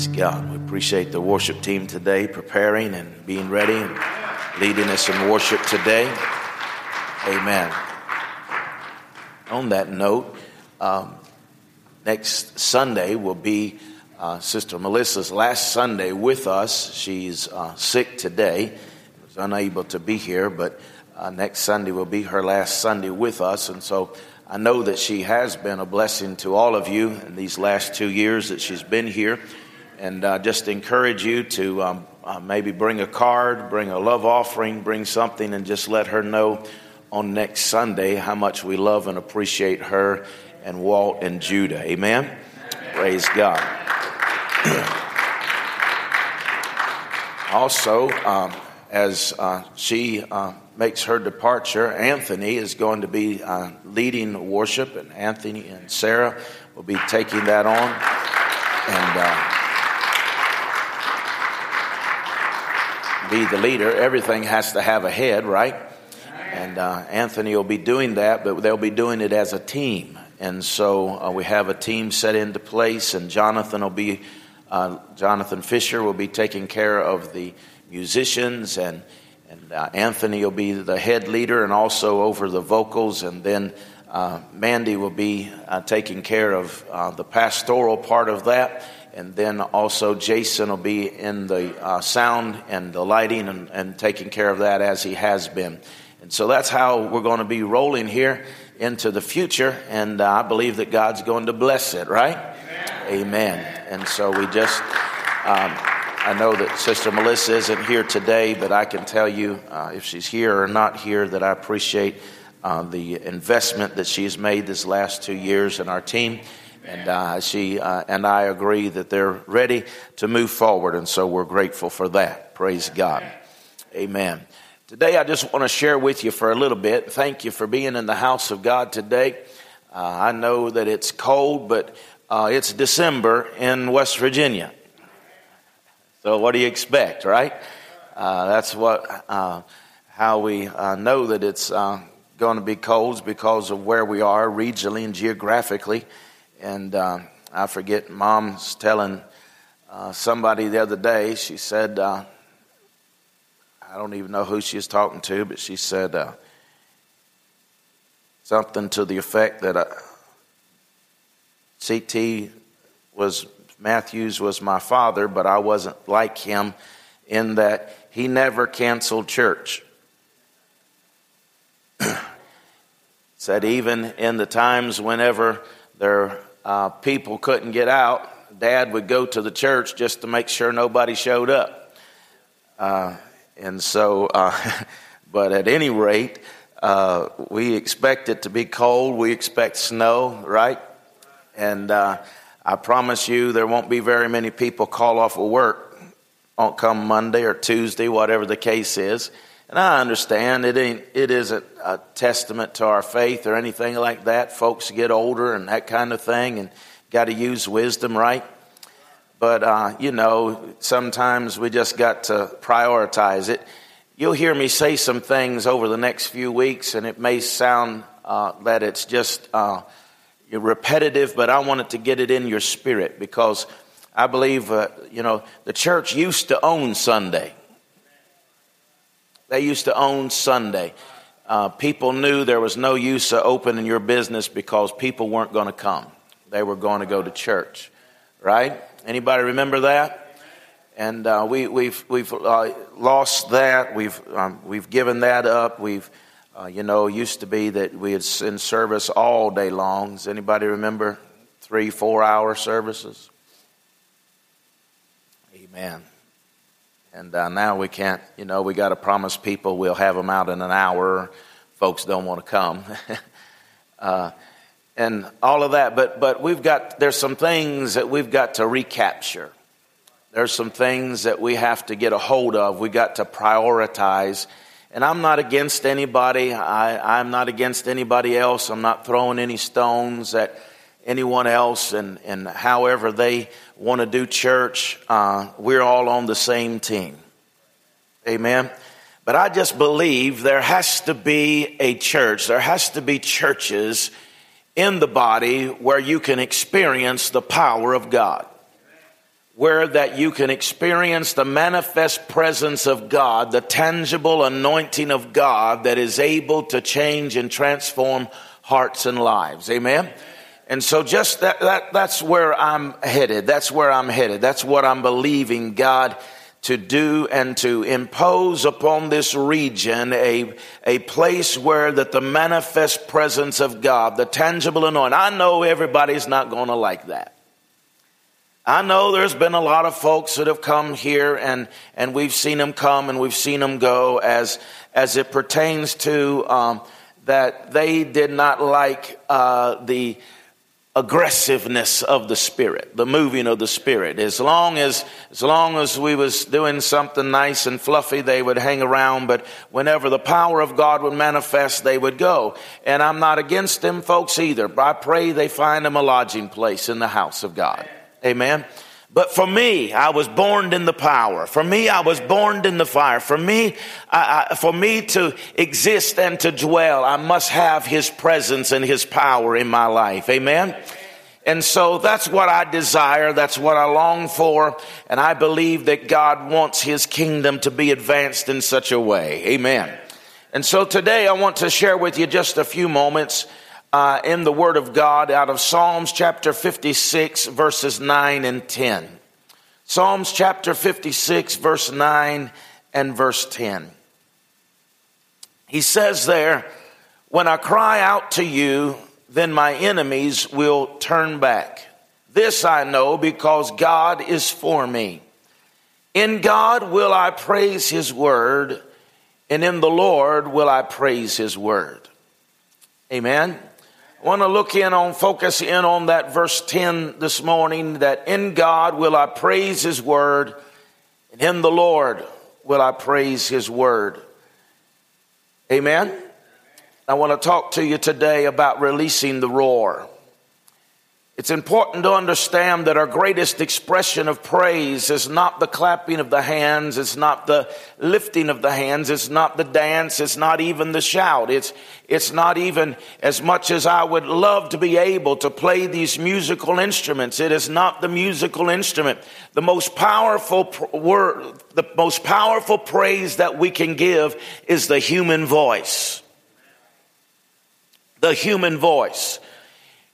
Praise God. We appreciate the worship team today preparing and being ready and leading us in worship today. Amen. On that note, um, next Sunday will be uh, Sister Melissa's last Sunday with us. She's uh, sick today, was unable to be here, but uh, next Sunday will be her last Sunday with us. And so I know that she has been a blessing to all of you in these last two years that she's been here. And uh, just encourage you to um, uh, maybe bring a card, bring a love offering, bring something, and just let her know on next Sunday how much we love and appreciate her and Walt and Judah. Amen? Amen. Praise God. also, um, as uh, she uh, makes her departure, Anthony is going to be uh, leading worship, and Anthony and Sarah will be taking that on. And be the leader. Everything has to have a head, right? And uh, Anthony will be doing that, but they'll be doing it as a team. And so uh, we have a team set into place, and Jonathan will be, Jonathan Fisher will be taking care of the musicians and and uh, Anthony will be the head leader and also over the vocals, and then uh, Mandy will be uh, taking care of uh, the pastoral part of that, and then also Jason will be in the uh, sound and the lighting and, and, taking care of that as he has been. And so that's how we're going to be rolling here into the future, and uh, I believe that God's going to bless it, right? Amen. Amen. And so we just. Um, I know that Sister Melissa isn't here today, but I can tell you, uh, if she's here or not here, that I appreciate uh, the investment that she's made this last two years in our team. And uh, she uh, and I agree that they're ready to move forward, and so we're grateful for that. Praise God. Amen. Today, I just want to share with you for a little bit. Thank you for being in the house of God today. Uh, I know that it's cold, but uh, it's December in West Virginia. So what do you expect, right? Uh, that's what how we know that it's going to be cold because of where we are regionally and geographically. And uh, I forget, Mom's telling uh, somebody the other day. She said, "I don't even know who she was talking to, but she said something to the effect that CT was Matthews was my father, but I wasn't like him in that he never canceled church. Said even in the times whenever their uh, people couldn't get out, Dad would go to the church just to make sure nobody showed up. Uh, and so, uh, but at any rate, uh, we expect it to be cold. We expect snow, right? And uh, I promise you there won't be very many people call off of work on come Monday or Tuesday, whatever the case is. And I understand it ain't it isn't a testament to our faith or anything like that. Folks get older and that kind of thing and got to use wisdom, right? But uh, you know, sometimes we just got to prioritize it. You'll hear me say some things over the next few weeks, and it may sound uh, that it's just uh, repetitive, but I wanted to get it in your spirit because I believe, uh, you know, the church used to own Sunday. They used to own Sunday. Uh, people knew there was no use of opening your business because people weren't going to come. They were going to go to church, right? Anybody remember that? And uh, we, we've we've uh, lost that. We've um, we've given that up. We've uh, you know, used to be that we had in service all day long. Does anybody remember three, four hour services? Amen. And uh, now we can't, you know, we got to promise people we'll have them out in an hour. Folks don't want to come. uh, and all of that. But, but we've got, there's some things that we've got to recapture. There's some things that we have to get a hold of. We got to prioritize and I'm not against anybody. I, I'm not against anybody else. I'm not throwing any stones at anyone else. And, and however they want to do church, uh, we're all on the same team. Amen. But I just believe there has to be a church, there has to be churches in the body where you can experience the power of God where that you can experience the manifest presence of God, the tangible anointing of God that is able to change and transform hearts and lives. Amen. And so just that, that that's where I'm headed. That's where I'm headed. That's what I'm believing God to do and to impose upon this region a, a place where that the manifest presence of God, the tangible anointing. I know everybody's not going to like that. I know there's been a lot of folks that have come here and, and we've seen them come and we've seen them go as, as it pertains to, um, that they did not like, uh, the, aggressiveness of the spirit the moving of the spirit. As long as as long as we was doing something nice and fluffy they would hang around but whenever the power of god would manifest they would go. And i'm not against them folks either but i pray they find them a lodging place in the house of god. Amen but for me, I was born in the power. For me, I was born in the fire. For me, I, I, for me to exist and to dwell, I must have His presence and His power in my life. Amen. And so that's what I desire. That's what I long for. And I believe that God wants His kingdom to be advanced in such a way. Amen. And so today I want to share with you just a few moments uh, in the Word of God out of Psalms chapter 56, verses 9 and 10. Psalms chapter 56, verse 9 and verse 10. He says there, When I cry out to you, then my enemies will turn back. This I know because God is for me. In God will I praise his word, and in the Lord will I praise his word. Amen. I want to look in on, focus in on that verse 10 this morning that in God will I praise His word, and in the Lord will I praise His word. Amen. I want to talk to you today about releasing the roar. It's important to understand that our greatest expression of praise is not the clapping of the hands, it's not the lifting of the hands, it's not the dance, it's not even the shout. It's, it's not even as much as I would love to be able to play these musical instruments. It is not the musical instrument. The most powerful word, the most powerful praise that we can give is the human voice. The human voice.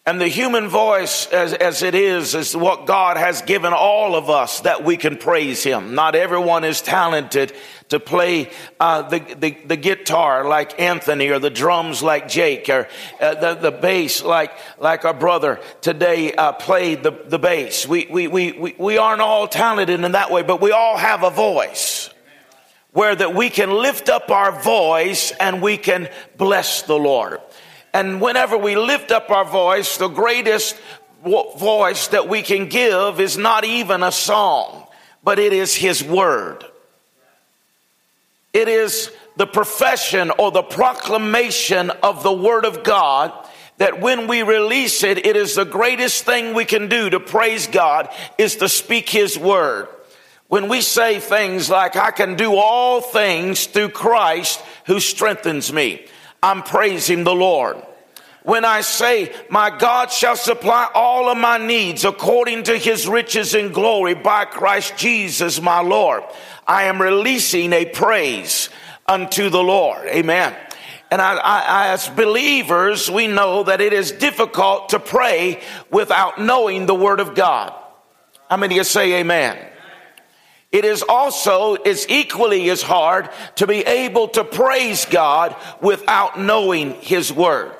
And the human voice, as, as it is, is what God has given all of us that we can praise Him. Not everyone is talented to play uh, the, the, the, guitar like Anthony or the drums like Jake or uh, the, the bass like, like our brother today uh, played the, the bass. We, we, we, we, we aren't all talented in that way, but we all have a voice where that we can lift up our voice and we can bless the Lord. And whenever we lift up our voice, the greatest voice that we can give is not even a song, but it is His Word. It is the profession or the proclamation of the Word of God that when we release it, it is the greatest thing we can do to praise God is to speak His Word. When we say things like, I can do all things through Christ who strengthens me. I'm praising the Lord. When I say, my God shall supply all of my needs according to his riches and glory by Christ Jesus my Lord, I am releasing a praise unto the Lord. Amen. And I, I, as believers, we know that it is difficult to pray without knowing the Word of God. How many of you say amen? It is also, is equally as hard to be able to praise God without knowing His Word.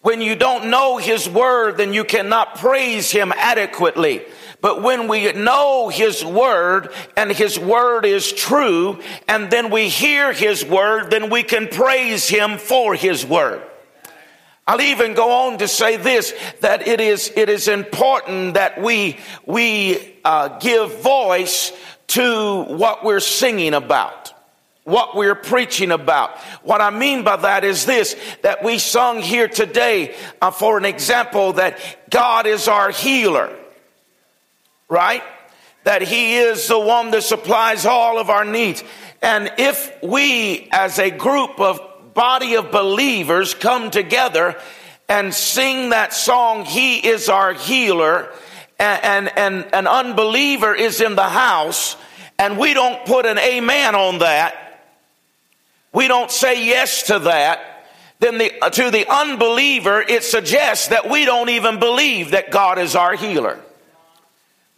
When you don't know His Word, then you cannot praise Him adequately. But when we know His Word and His Word is true, and then we hear His Word, then we can praise Him for His Word. I'll even go on to say this, that it is, it is important that we, we uh, give voice to what we're singing about what we're preaching about. What I mean by that is this, that we sung here today, uh, for an example, that God is our healer, right? That He is the one that supplies all of our needs. And if we, as a group of body of believers, come together and sing that song, He is our healer, and, and, an unbeliever is in the house and we don't put an amen on that, we don't say yes to that, then the, to the unbeliever, it suggests that we don't even believe that God is our healer.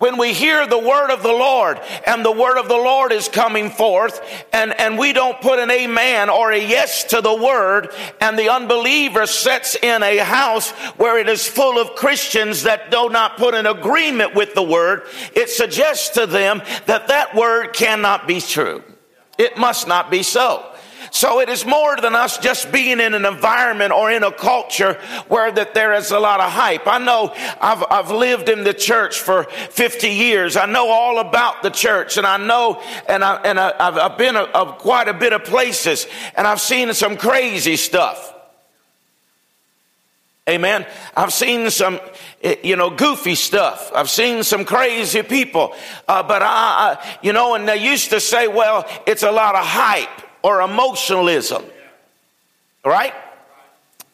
When we hear the word of the Lord and the word of the Lord is coming forth and, and we don't put an amen or a yes to the word and the unbeliever sits in a house where it is full of Christians that do not put an agreement with the word, it suggests to them that that word cannot be true. It must not be so. So it is more than us just being in an environment or in a culture where that there is a lot of hype. I know I've, I've lived in the church for 50 years. I know all about the church and I know, and I, and I, have I've been a, a, quite a bit of places and I've seen some crazy stuff. Amen. I've seen some, eh, you know, goofy stuff. I've seen some crazy people. Uh, but I, I, you know, and they used to say, well, it's a lot of hype or emotionalism. Right?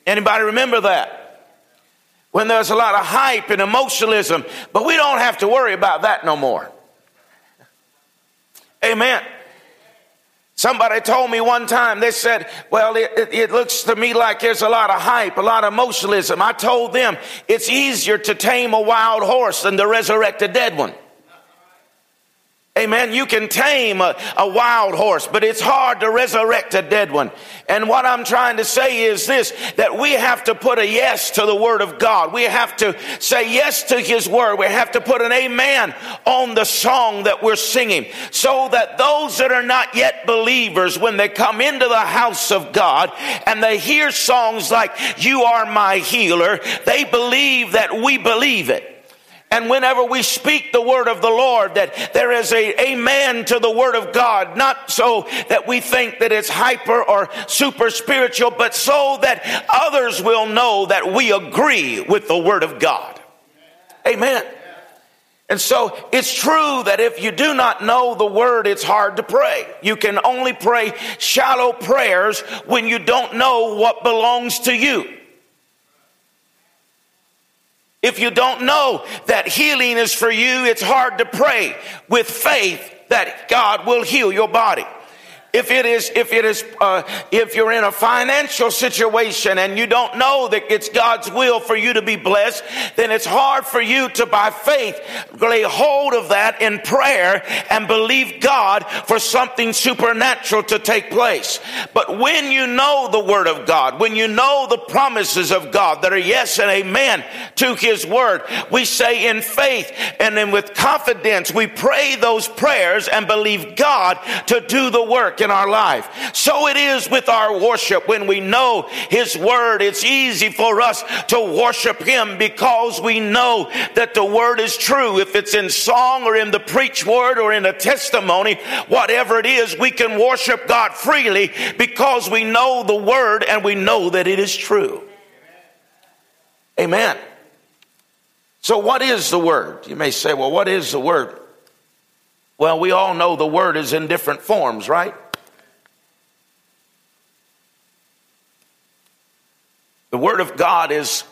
Anybody remember that? When there's a lot of hype and emotionalism, but we don't have to worry about that no more. Amen. Somebody told me one time, they said, well, it, it, it, looks to me like there's a lot of hype, a lot of emotionalism. I told them it's easier to tame a wild horse than to resurrect a dead one. Amen. You can tame a, a, wild horse, but it's hard to resurrect a dead one. And what I'm trying to say is this, that we have to put a yes to the word of God. We have to say yes to his word. We have to put an amen on the song that we're singing so that those that are not yet believers, when they come into the house of God and they hear songs like, you are my healer, they believe that we believe it. And whenever we speak the word of the Lord, that there is a amen to the word of God, not so that we think that it's hyper or super spiritual, but so that others will know that we agree with the word of God. Amen. And so it's true that if you do not know the word, it's hard to pray. You can only pray shallow prayers when you don't know what belongs to you. If you don't know that healing is for you, it's hard to pray with faith that God will heal your body. If it is, if it is, uh, if you're in a financial situation and you don't know that it's God's will for you to be blessed, then it's hard for you to, by faith, lay hold of that in prayer and believe God for something supernatural to take place. But when you know the Word of God, when you know the promises of God that are yes and amen to His Word, we say in faith and then with confidence, we pray those prayers and believe God to do the work in our life. So it is with our worship. When we know His Word, it's easy for us to worship Him because we know that the Word is true. If it's in song or in the preach word or in a testimony, whatever it is, we can worship God freely because we know the Word and we know that it is true. Amen. So, what is the Word? You may say, well, what is the Word? Well, we all know the Word is in different forms, right? The Word of God is,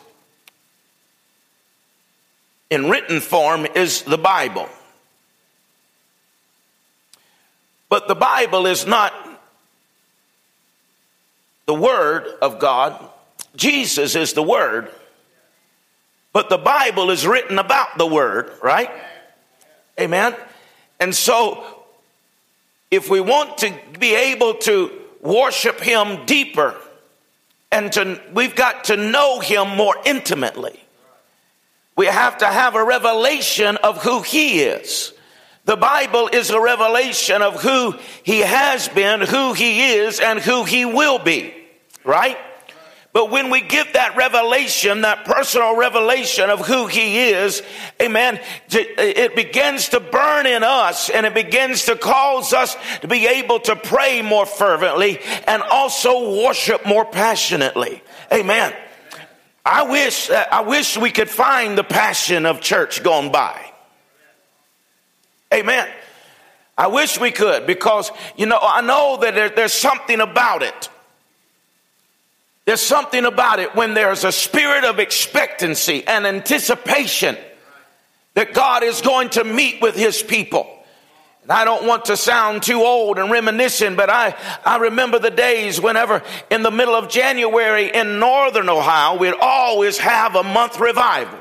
in written form, is the Bible. But the Bible is not the Word of God. Jesus is the Word. But the Bible is written about the Word, right? Amen. And so, if we want to be able to worship Him deeper, and to, we've got to know him more intimately. We have to have a revelation of who he is. The Bible is a revelation of who he has been, who he is, and who he will be. Right? But when we get that revelation, that personal revelation of who he is, amen, it begins to burn in us and it begins to cause us to be able to pray more fervently and also worship more passionately. Amen. I wish, uh, I wish we could find the passion of church gone by. Amen. I wish we could because, you know, I know that there, there's something about it there's something about it when there's a spirit of expectancy and anticipation that God is going to meet with his people. And I don't want to sound too old and reminiscent, but I, I remember the days whenever in the middle of January in northern Ohio, we'd always have a month revival.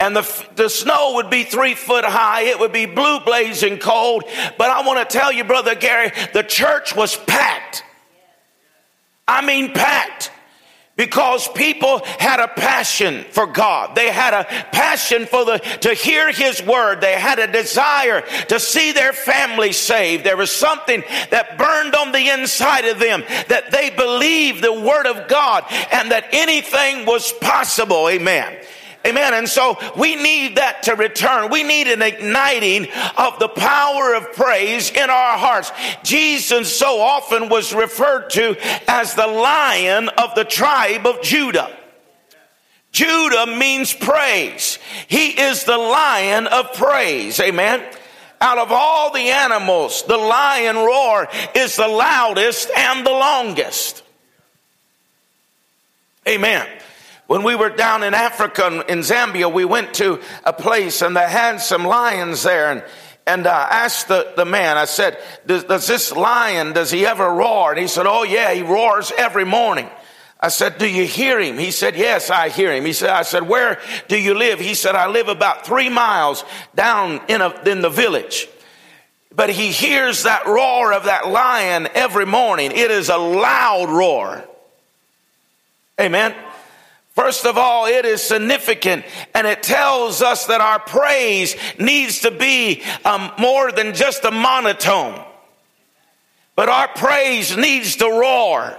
And the, the snow would be three foot high. It would be blue blazing cold. But I want to tell you, Brother Gary, the church was packed. I mean, packed because people had a passion for God. They had a passion for the, to hear His word. They had a desire to see their family saved. There was something that burned on the inside of them that they believed the word of God and that anything was possible. Amen. Amen. And so we need that to return. We need an igniting of the power of praise in our hearts. Jesus so often was referred to as the lion of the tribe of Judah. Judah means praise. He is the lion of praise. Amen. Out of all the animals, the lion roar is the loudest and the longest. Amen. When we were down in Africa, in Zambia, we went to a place and they had some lions there. And, and I asked the, the man, I said, does, does this lion, does he ever roar? And he said, oh yeah, he roars every morning. I said, do you hear him? He said, yes, I hear him. He said, I said, where do you live? He said, I live about three miles down in, a, in the village. But he hears that roar of that lion every morning. It is a loud roar. Amen. First of all, it is significant and it tells us that our praise needs to be um, more than just a monotone. But our praise needs to roar.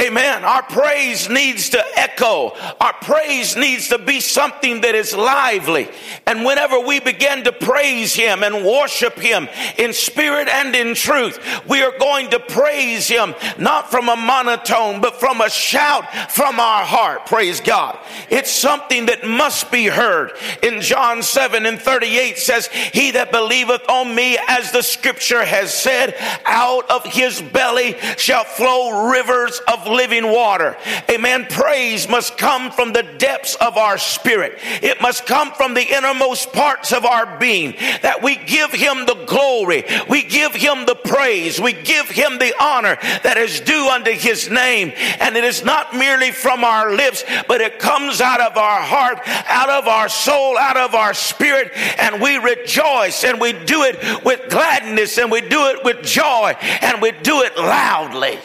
Amen. Our praise needs to echo. Our praise needs to be something that is lively. And whenever we begin to praise Him and worship Him in spirit and in truth, we are going to praise Him not from a monotone, but from a shout from our heart. Praise God. It's something that must be heard. In John 7 and 38 says, He that believeth on me, as the scripture has said, out of his belly shall flow rivers of living water. Amen. Praise must come from the depths of our spirit. It must come from the innermost parts of our being that we give him the glory. We give him the praise. We give him the honor that is due unto his name. And it is not merely from our lips, but it comes out of our heart, out of our soul, out of our spirit. And we rejoice and we do it with gladness and we do it with joy and we do it loudly.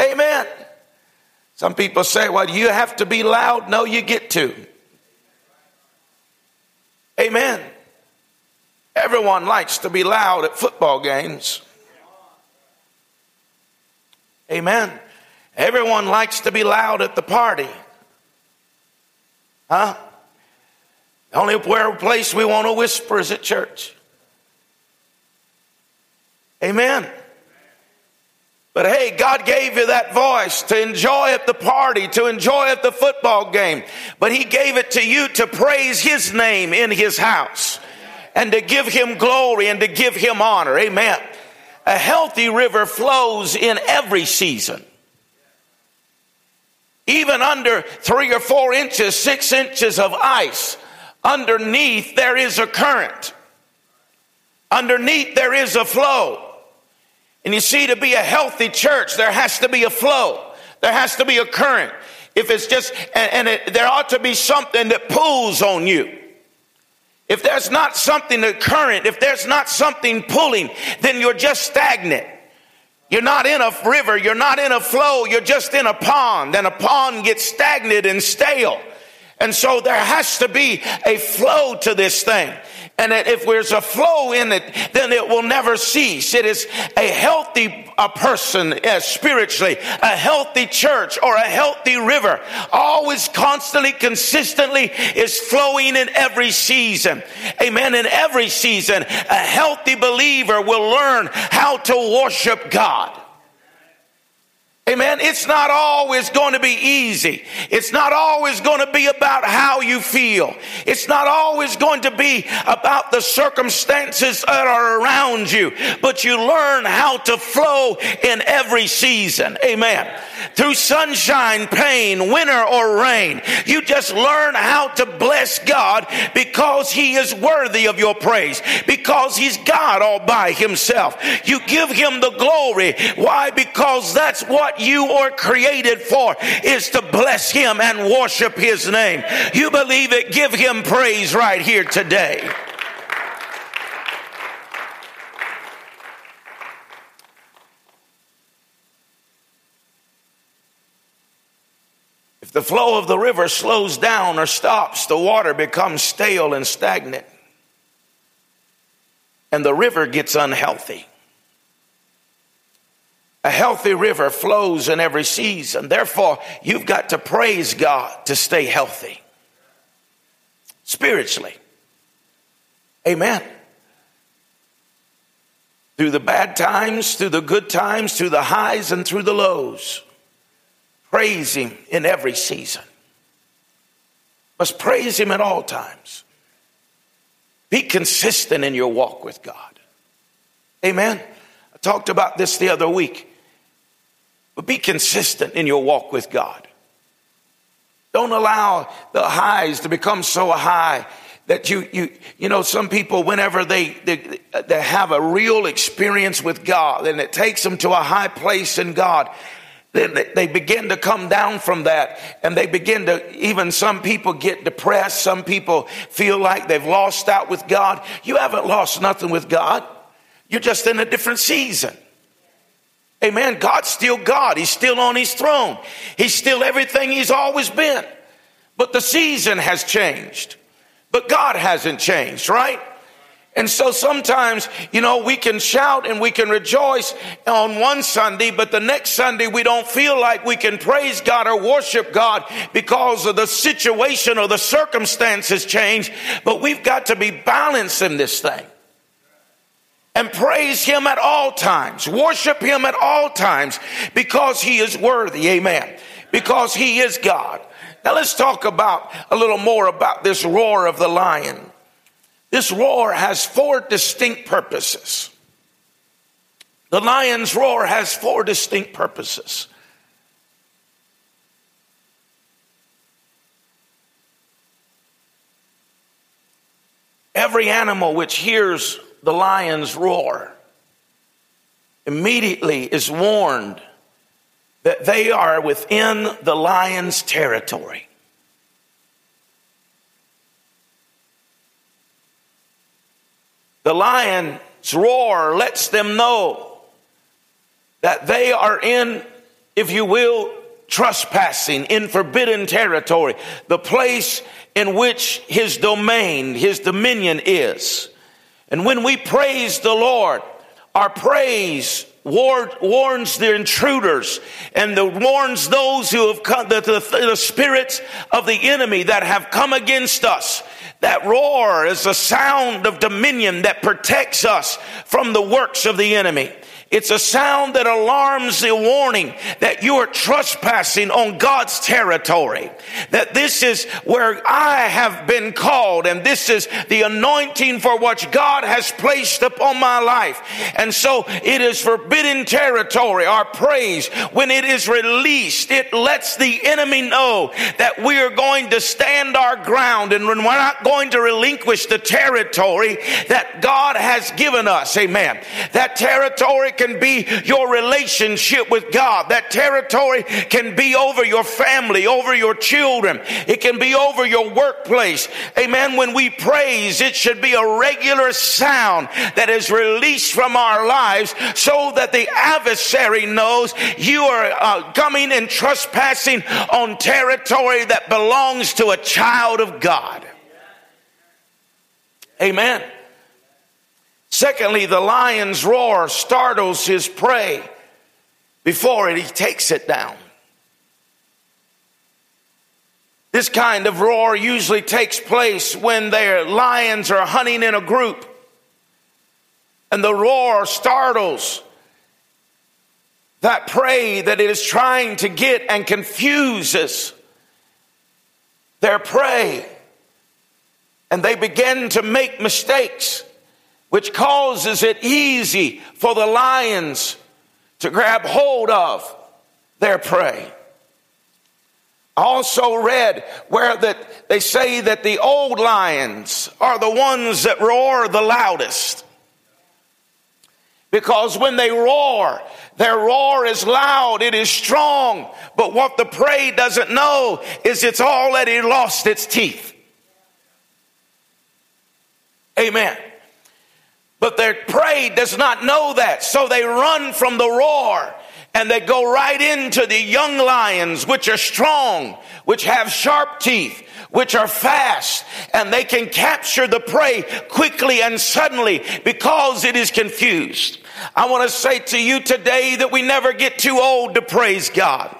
Amen. Some people say, well, you have to be loud. No, you get to. Amen. Everyone likes to be loud at football games. Amen. Everyone likes to be loud at the party. Huh? The only place we want to whisper is at church. Amen. But hey, God gave you that voice to enjoy at the party, to enjoy at the football game. But He gave it to you to praise His name in His house and to give Him glory and to give Him honor. Amen. A healthy river flows in every season. Even under three or four inches, six inches of ice, underneath there is a current. Underneath there is a flow. And you see, to be a healthy church, there has to be a flow. There has to be a current. If it's just, and, and it, there ought to be something that pulls on you. If there's not something that current, if there's not something pulling, then you're just stagnant. You're not in a river, you're not in a flow, you're just in a pond, and a pond gets stagnant and stale. And so there has to be a flow to this thing. And if there's a flow in it, then it will never cease. It is a healthy a person uh, spiritually, a healthy church or a healthy river, always constantly, consistently is flowing in every season. Amen. In every season, a healthy believer will learn how to worship God. Amen. It's not always going to be easy. It's not always going to be about how you feel. It's not always going to be about the circumstances that are around you, but you learn how to flow in every season. Amen. through sunshine, pain, winter, or rain. You just learn how to bless God because He is worthy of your praise, because He's God all by Himself. You give Him the glory. Why? Because that's what you are created for, is to bless Him and worship His name. You believe it, give Him praise right here today. If the flow of the river slows down or stops, the water becomes stale and stagnant. And the river gets unhealthy. A healthy river flows in every season. Therefore, you've got to praise God to stay healthy spiritually. Amen. Through the bad times, through the good times, through the highs, and through the lows. Praise Him in every season. Must praise Him at all times. Be consistent in your walk with God. Amen. I talked about this the other week. But be consistent in your walk with God. Don't allow the highs to become so high that you you you know some people whenever they, they they have a real experience with God and it takes them to a high place in God then they begin to come down from that and they begin to, even some people get depressed. Some people feel like they've lost out with God. You haven't lost nothing with God. You're just in a different season. Amen. God's still God. He's still on his throne. He's still everything he's always been. But the season has changed. But God hasn't changed, right? And so sometimes, you know, we can shout and we can rejoice on one Sunday, but the next Sunday we don't feel like we can praise God or worship God because of the situation or the circumstances change. But we've got to be balanced in this thing and praise Him at all times, worship Him at all times because He is worthy. Amen. Because He is God. Now let's talk about a little more about this roar of the lion. This roar has four distinct purposes. The lion's roar has four distinct purposes. Every animal which hears the lion's roar immediately is warned that they are within the lion's territory. The lion's roar lets them know that they are in, if you will, trespassing in forbidden territory, the place in which his domain, his dominion is. And when we praise the Lord, our praise warns the intruders and the, warns those who have come, the, the, the spirits of the enemy that have come against us. That roar is a sound of dominion that protects us from the works of the enemy. It's a sound that alarms the warning that you are trespassing on God's territory. That this is where I have been called and this is the anointing for which God has placed upon my life. And so it is forbidden territory. Our praise, when it is released, it lets the enemy know that we are going to stand our ground and we're not going to relinquish the territory that God has given us. Amen. That territory can be your relationship with God. That territory can be over your family, over your children. It can be over your workplace. Amen. When we praise, it should be a regular sound that is released from our lives so that the adversary knows you are uh, coming and trespassing on territory that belongs to a child of God. Amen. Secondly, the lion's roar startles his prey before he takes it down. This kind of roar usually takes place when their lions are hunting in a group. And the roar startles that prey that it is trying to get and confuses their prey. And they begin to make mistakes which causes it easy for the lions to grab hold of their prey. Also read where that they say that the old lions are the ones that roar the loudest. Because when they roar, their roar is loud, it is strong, but what the prey doesn't know is it's already lost its teeth. Amen. But their prey does not know that, so they run from the roar and they go right into the young lions, which are strong, which have sharp teeth, which are fast, and they can capture the prey quickly and suddenly because it is confused. I want to say to you today that we never get too old to praise God.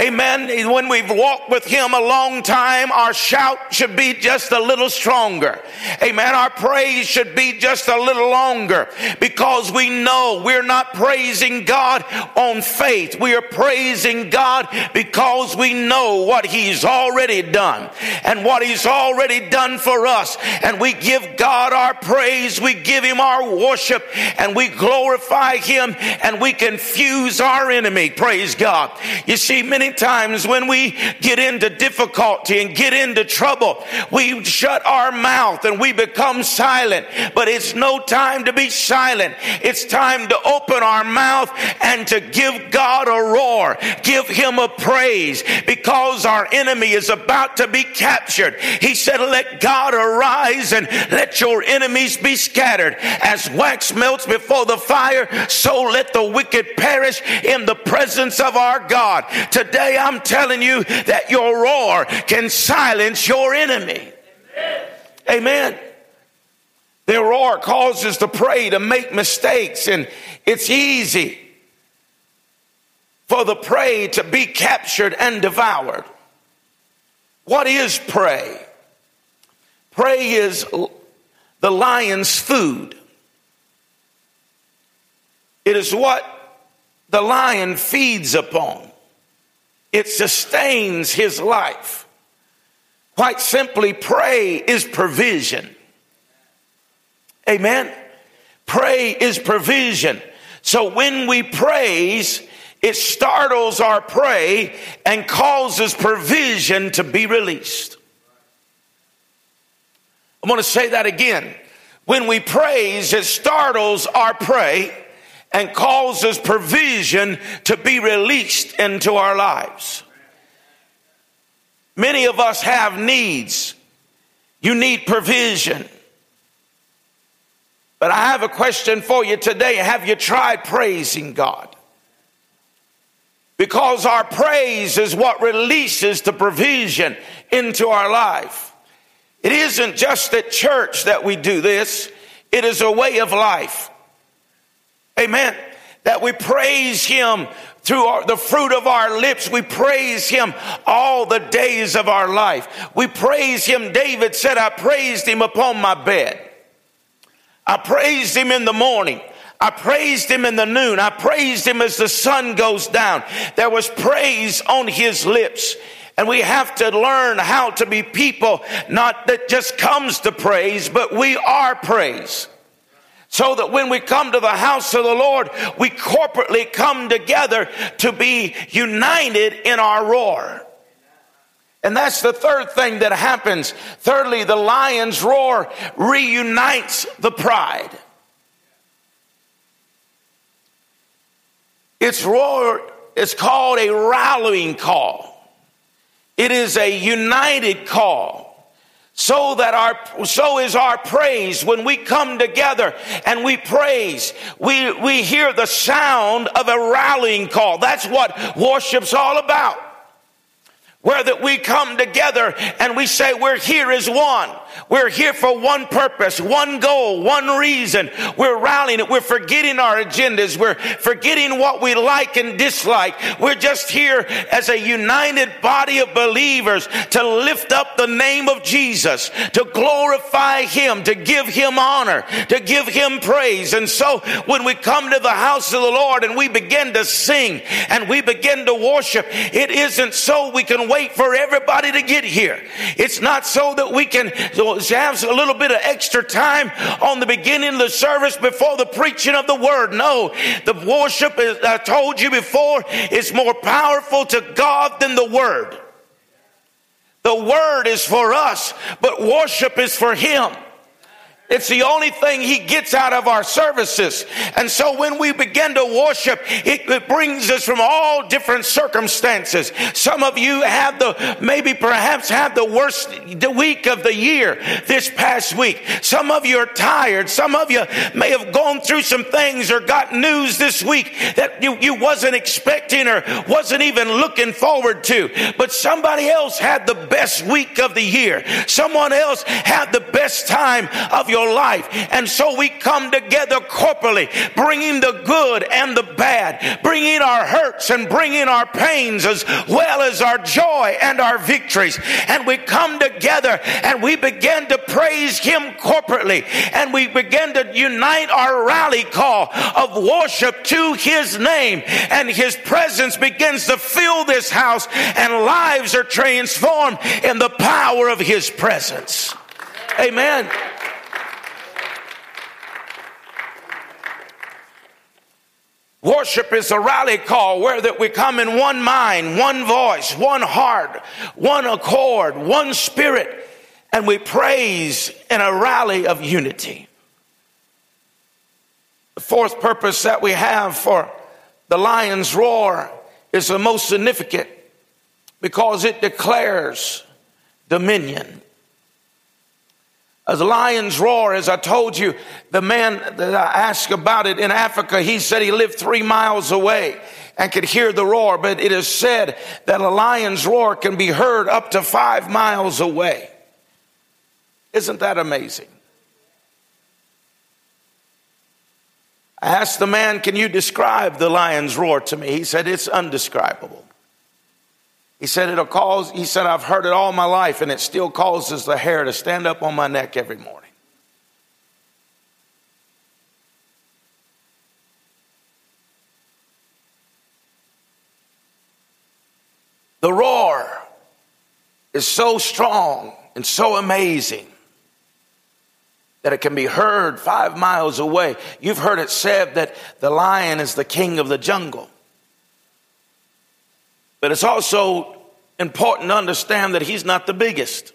Amen. When we've walked with Him a long time, our shout should be just a little stronger. Amen. Our praise should be just a little longer because we know we're not praising God on faith. We are praising God because we know what He's already done and what He's already done for us. And we give God our praise. We give Him our worship and we glorify Him and we confuse our enemy. Praise God. You see, many times when we get into difficulty and get into trouble, we shut our mouth and we become silent. But it's no time to be silent. It's time to open our mouth and to give God a roar, give Him a praise because our enemy is about to be captured. He said, Let God arise and let your enemies be scattered. As wax melts before the fire, so let the wicked perish in the presence of our God. Today I'm telling you that your roar can silence your enemy. Amen. Amen. Their roar causes the prey to make mistakes, and it's easy for the prey to be captured and devoured. What is prey? Prey is the lion's food. It is what the lion feeds upon it sustains his life. Quite simply, prey is provision. Amen. Prey is provision. So when we praise, it startles our prey and causes provision to be released. I'm going to say that again. When we praise, it startles our prey and causes provision to be released into our lives. Many of us have needs. You need provision. But I have a question for you today. Have you tried praising God? Because our praise is what releases the provision into our life. It isn't just at church that we do this, it is a way of life. Amen. That we praise Him through our, the fruit of our lips. We praise Him all the days of our life. We praise Him. David said, I praised Him upon my bed. I praised Him in the morning. I praised him in the noon. I praised him as the sun goes down. There was praise on his lips. And we have to learn how to be people, not that just comes to praise, but we are praise. So that when we come to the house of the Lord, we corporately come together to be united in our roar. And that's the third thing that happens. Thirdly, the lion's roar reunites the pride. Its roar is called a rallying call. It is a united call so that our so is our praise when we come together and we praise. We we hear the sound of a rallying call. That's what worship's all about. Where that we come together and we say we're here as one. We're here for one purpose, one goal, one reason. We're rallying it. We're forgetting our agendas. We're forgetting what we like and dislike. We're just here as a united body of believers to lift up the name of Jesus, to glorify Him, to give Him honor, to give Him praise. And so when we come to the house of the Lord and we begin to sing and we begin to worship, it isn't so we can wait for everybody to get here. It's not so that we can have a little bit of extra time on the beginning of the service before the preaching of the word. No, the worship, as I told you before, is more powerful to God than the word. The word is for us, but worship is for him. It's the only thing he gets out of our services. And so when we begin to worship, it, it, brings us from all different circumstances. Some of you have the, maybe perhaps have the worst week of the year this past week. Some of you are tired. Some of you may have gone through some things or got news this week that you, you wasn't expecting or wasn't even looking forward to. But somebody else had the best week of the year. Someone else had the best time of your your life. And so we come together corporately, bringing the good and the bad, bringing our hurts and bringing our pains as well as our joy and our victories. And we come together and we begin to praise Him corporately and we begin to unite our rally call of worship to His name and His presence begins to fill this house and lives are transformed in the power of His presence. Amen. Worship is a rally call where that we come in one mind, one voice, one heart, one accord, one spirit, and we praise in a rally of unity. The fourth purpose that we have for the lion's roar is the most significant because it declares dominion. As lions roar, as I told you, the man that I asked about it in Africa, he said he lived three miles away and could hear the roar, but it is said that a lion's roar can be heard up to five miles away. Isn't that amazing? I asked the man, Can you describe the lion's roar to me? He said, It's undescribable. He said, it'll cause, he said, I've heard it all my life and it still causes the hair to stand up on my neck every morning. The roar is so strong and so amazing that it can be heard five miles away. You've heard it said that the lion is the king of the jungle. But it's also important to understand that he's not the biggest.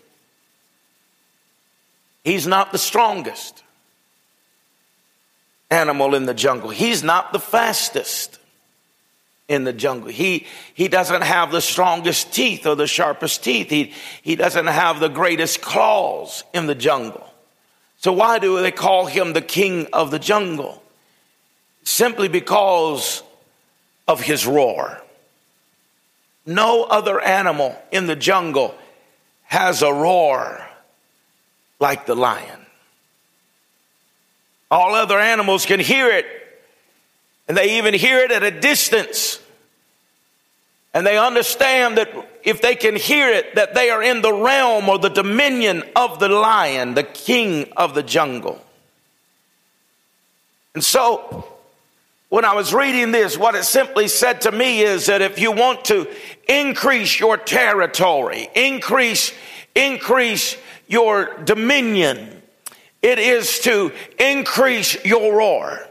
He's not the strongest animal in the jungle. He's not the fastest in the jungle. He, he doesn't have the strongest teeth or the sharpest teeth. He, he doesn't have the greatest claws in the jungle. So why do they call him the king of the jungle? Simply because of his roar. No other animal in the jungle has a roar like the lion. All other animals can hear it, and they even hear it at a distance. And they understand that if they can hear it, that they are in the realm or the dominion of the lion, the king of the jungle. And so when I was reading this, what it simply said to me is that if you want to increase your territory, increase, increase your dominion, it is to increase your roar,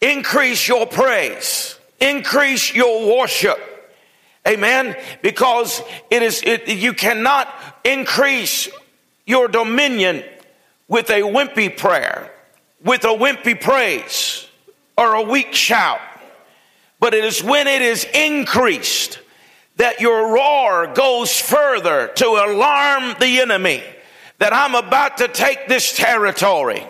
increase your praise, increase your worship. Amen. Because it is, it, you cannot increase your dominion with a wimpy prayer with a wimpy praise or a weak shout, but it is when it is increased that your roar goes further to alarm the enemy that I'm about to take this territory.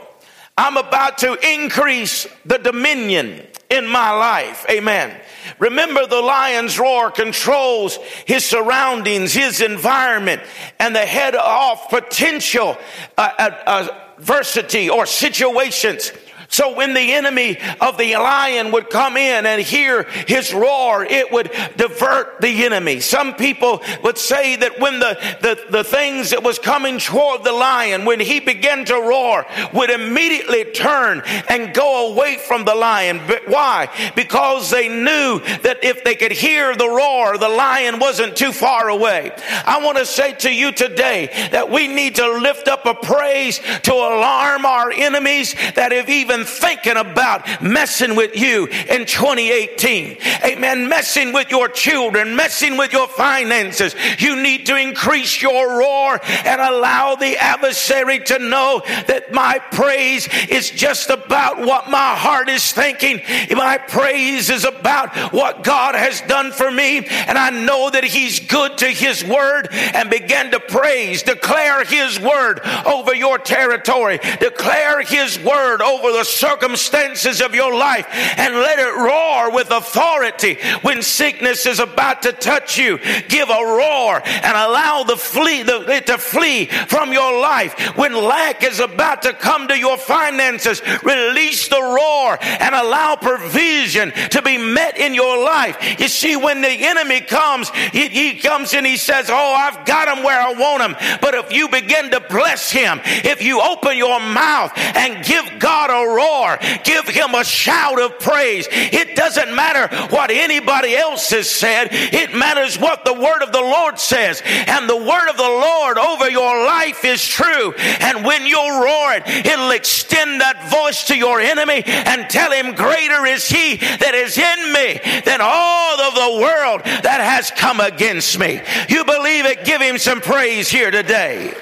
I'm about to increase the dominion in my life. Amen. Remember, the lion's roar controls his surroundings, his environment, and the head off potential uh, uh, uh adversity or situations. So when the enemy of the lion would come in and hear his roar, it would divert the enemy. Some people would say that when the, the, the things that was coming toward the lion, when he began to roar, would immediately turn and go away from the lion. But why? Because they knew that if they could hear the roar, the lion wasn't too far away. I want to say to you today that we need to lift up a praise to alarm our enemies that have even thinking about messing with you in 2018. Amen. Messing with your children, messing with your finances. You need to increase your roar and allow the adversary to know that my praise is just about what my heart is thinking. My praise is about what God has done for me. And I know that He's good to His word and begin to praise, declare His word over your territory, declare His word over the circumstances of your life, and let it roar with authority when sickness is about to touch you. Give a roar and allow the flee the, it to flee from your life. When lack is about to come to your finances, release the roar and allow provision to be met in your life. You see, when the enemy comes, he, he comes and he says, Oh, I've got him where I want him. But if you begin to bless him, if you open your mouth and give God a roar, give him a shout of praise, it doesn't matter what anybody else has said. It matters what the word of the Lord says. And the word of the Lord over your life is true. And when you roar it, it'll extend that voice to your enemy and tell him, Greater is he that is in me than all of the world that has come against me. You believe it? Give him some praise here today.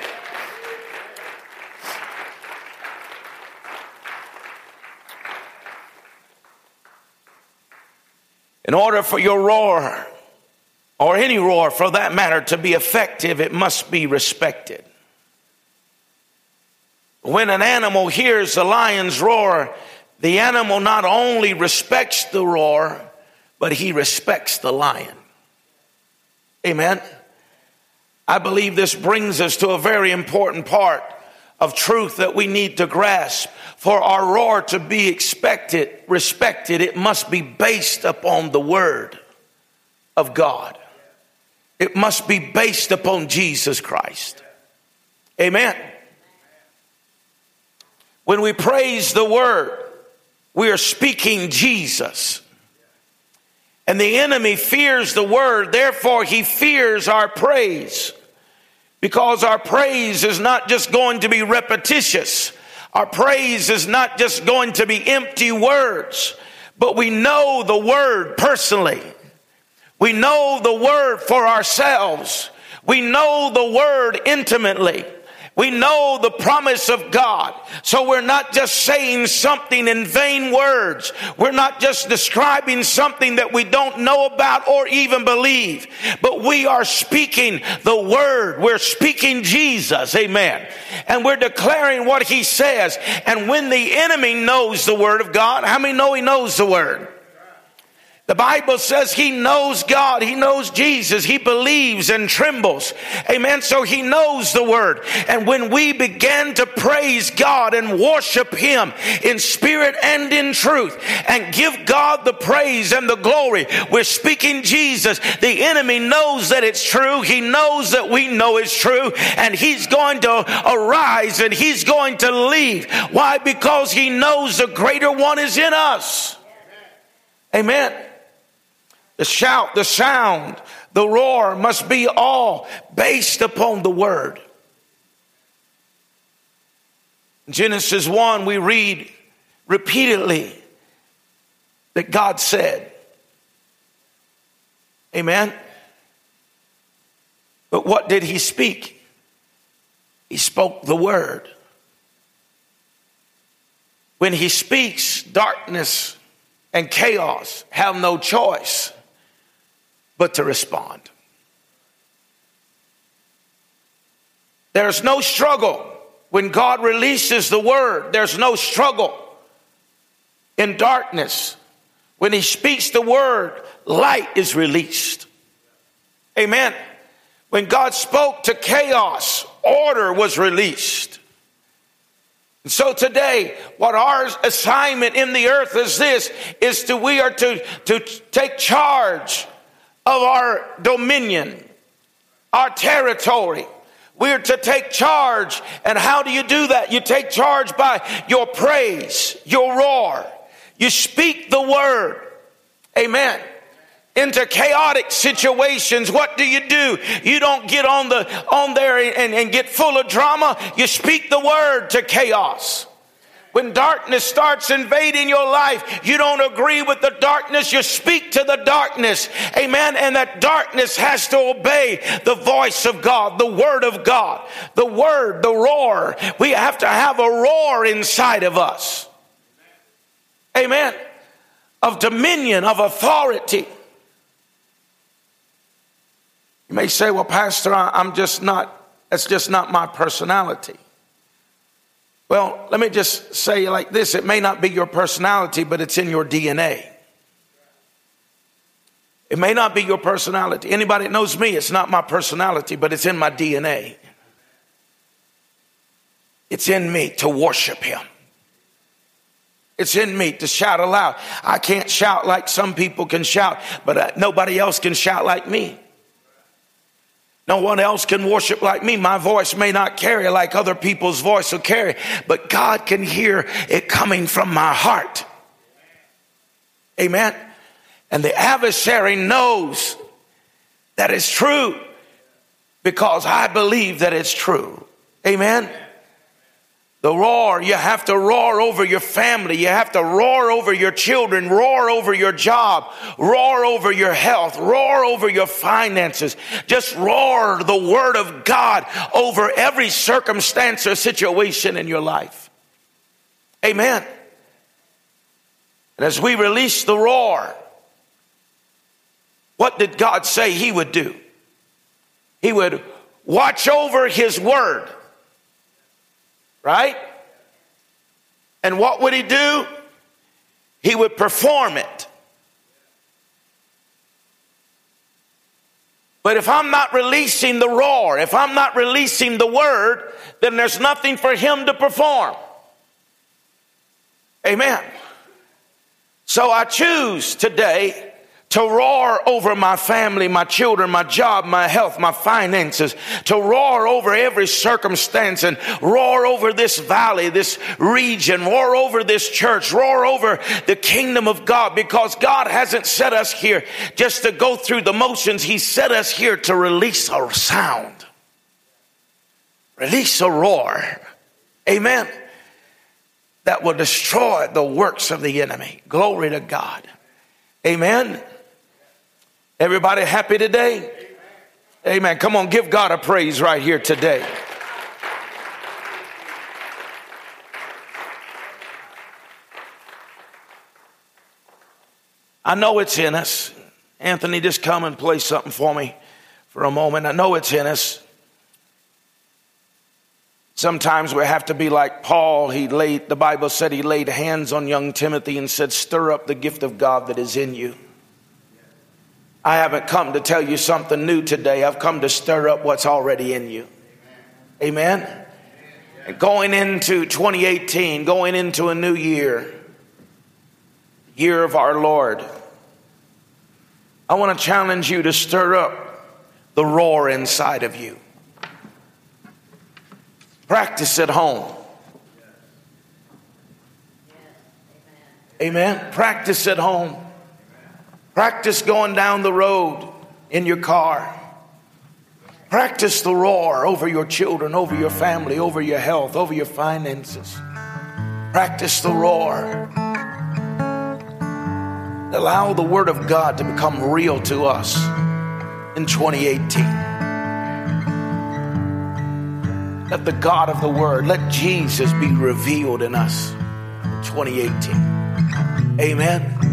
In order for your roar, or any roar for that matter, to be effective, it must be respected. When an animal hears the lion's roar, the animal not only respects the roar, but he respects the lion. Amen. I believe this brings us to a very important part of truth that we need to grasp. For our roar to be expected, respected, it must be based upon the word of God. It must be based upon Jesus Christ. Amen. When we praise the word, we are speaking Jesus. And the enemy fears the word, therefore he fears our praise. Because our praise is not just going to be repetitious. Our praise is not just going to be empty words, but we know the word personally. We know the word for ourselves. We know the word intimately. We know the promise of God. So we're not just saying something in vain words. We're not just describing something that we don't know about or even believe, but we are speaking the word. We're speaking Jesus. Amen. And we're declaring what he says. And when the enemy knows the word of God, how many know he knows the word? The Bible says he knows God. He knows Jesus. He believes and trembles. Amen. So he knows the word. And when we begin to praise God and worship him in spirit and in truth and give God the praise and the glory, we're speaking Jesus. The enemy knows that it's true. He knows that we know it's true and he's going to arise and he's going to leave. Why? Because he knows the greater one is in us. Amen. The shout, the sound, the roar must be all based upon the word. Genesis 1, we read repeatedly that God said, Amen. But what did he speak? He spoke the word. When he speaks, darkness and chaos have no choice but to respond. There's no struggle when God releases the word, there's no struggle in darkness. When He speaks the word, light is released. Amen. When God spoke to chaos, order was released. And So today, what our assignment in the earth is this, is to, we are to, to take charge of our dominion, our territory. We're to take charge. And how do you do that? You take charge by your praise, your roar. You speak the word. Amen into chaotic situations, what do you do? You don't get on the on there and, and get full of drama. You speak the word to chaos. When darkness starts invading your life, you don't agree with the darkness, you speak to the darkness. Amen. And that darkness has to obey the voice of God, the word of God, the word, the roar. We have to have a roar inside of us. Amen. Of dominion, of authority. You may say, well, Pastor, I'm just not, that's just not my personality. Well, let me just say like this it may not be your personality, but it's in your DNA. It may not be your personality. Anybody that knows me, it's not my personality, but it's in my DNA. It's in me to worship Him. It's in me to shout aloud. I can't shout like some people can shout, but uh, nobody else can shout like me. No one else can worship like me. My voice may not carry like other people's voice will carry, but God can hear it coming from my heart. Amen. And the adversary knows that it's true because I believe that it's true. Amen. The roar, you have to roar over your family. You have to roar over your children, roar over your job, roar over your health, roar over your finances. Just roar the word of God over every circumstance or situation in your life. Amen. And as we release the roar, what did God say he would do? He would watch over his word right? And what would he do? He would perform it. But if I'm not releasing the roar, if I'm not releasing the word, then there's nothing for him to perform. Amen. So I choose today to roar over my family, my children, my job, my health, my finances, to roar over every circumstance and roar over this valley, this region, roar over this church, roar over the kingdom of God because God hasn't set us here just to go through the motions. He set us here to release a sound, release a roar. Amen. That will destroy the works of the enemy. Glory to God. Amen. Everybody happy today? Amen. Come on, give God a praise right here today. I know it's in us. Anthony, just come and play something for me for a moment. I know it's in us. Sometimes we have to be like Paul. He laid, the Bible said he laid hands on young Timothy and said, Stir up the gift of God that is in you. I haven't come to tell you something new today. I've come to stir up what's already in you. Amen. And going into 2018, going into a new year, year of our Lord, I want to challenge you to stir up the roar inside of you. Practice at home. Amen. Practice at home. Practice going down the road in your car. Practice the roar over your children, over your family, over your health, over your finances. Practice the roar. Allow the Word of God to become real to us in 2018. Let the God of the Word, let Jesus be revealed in us in 2018. Amen.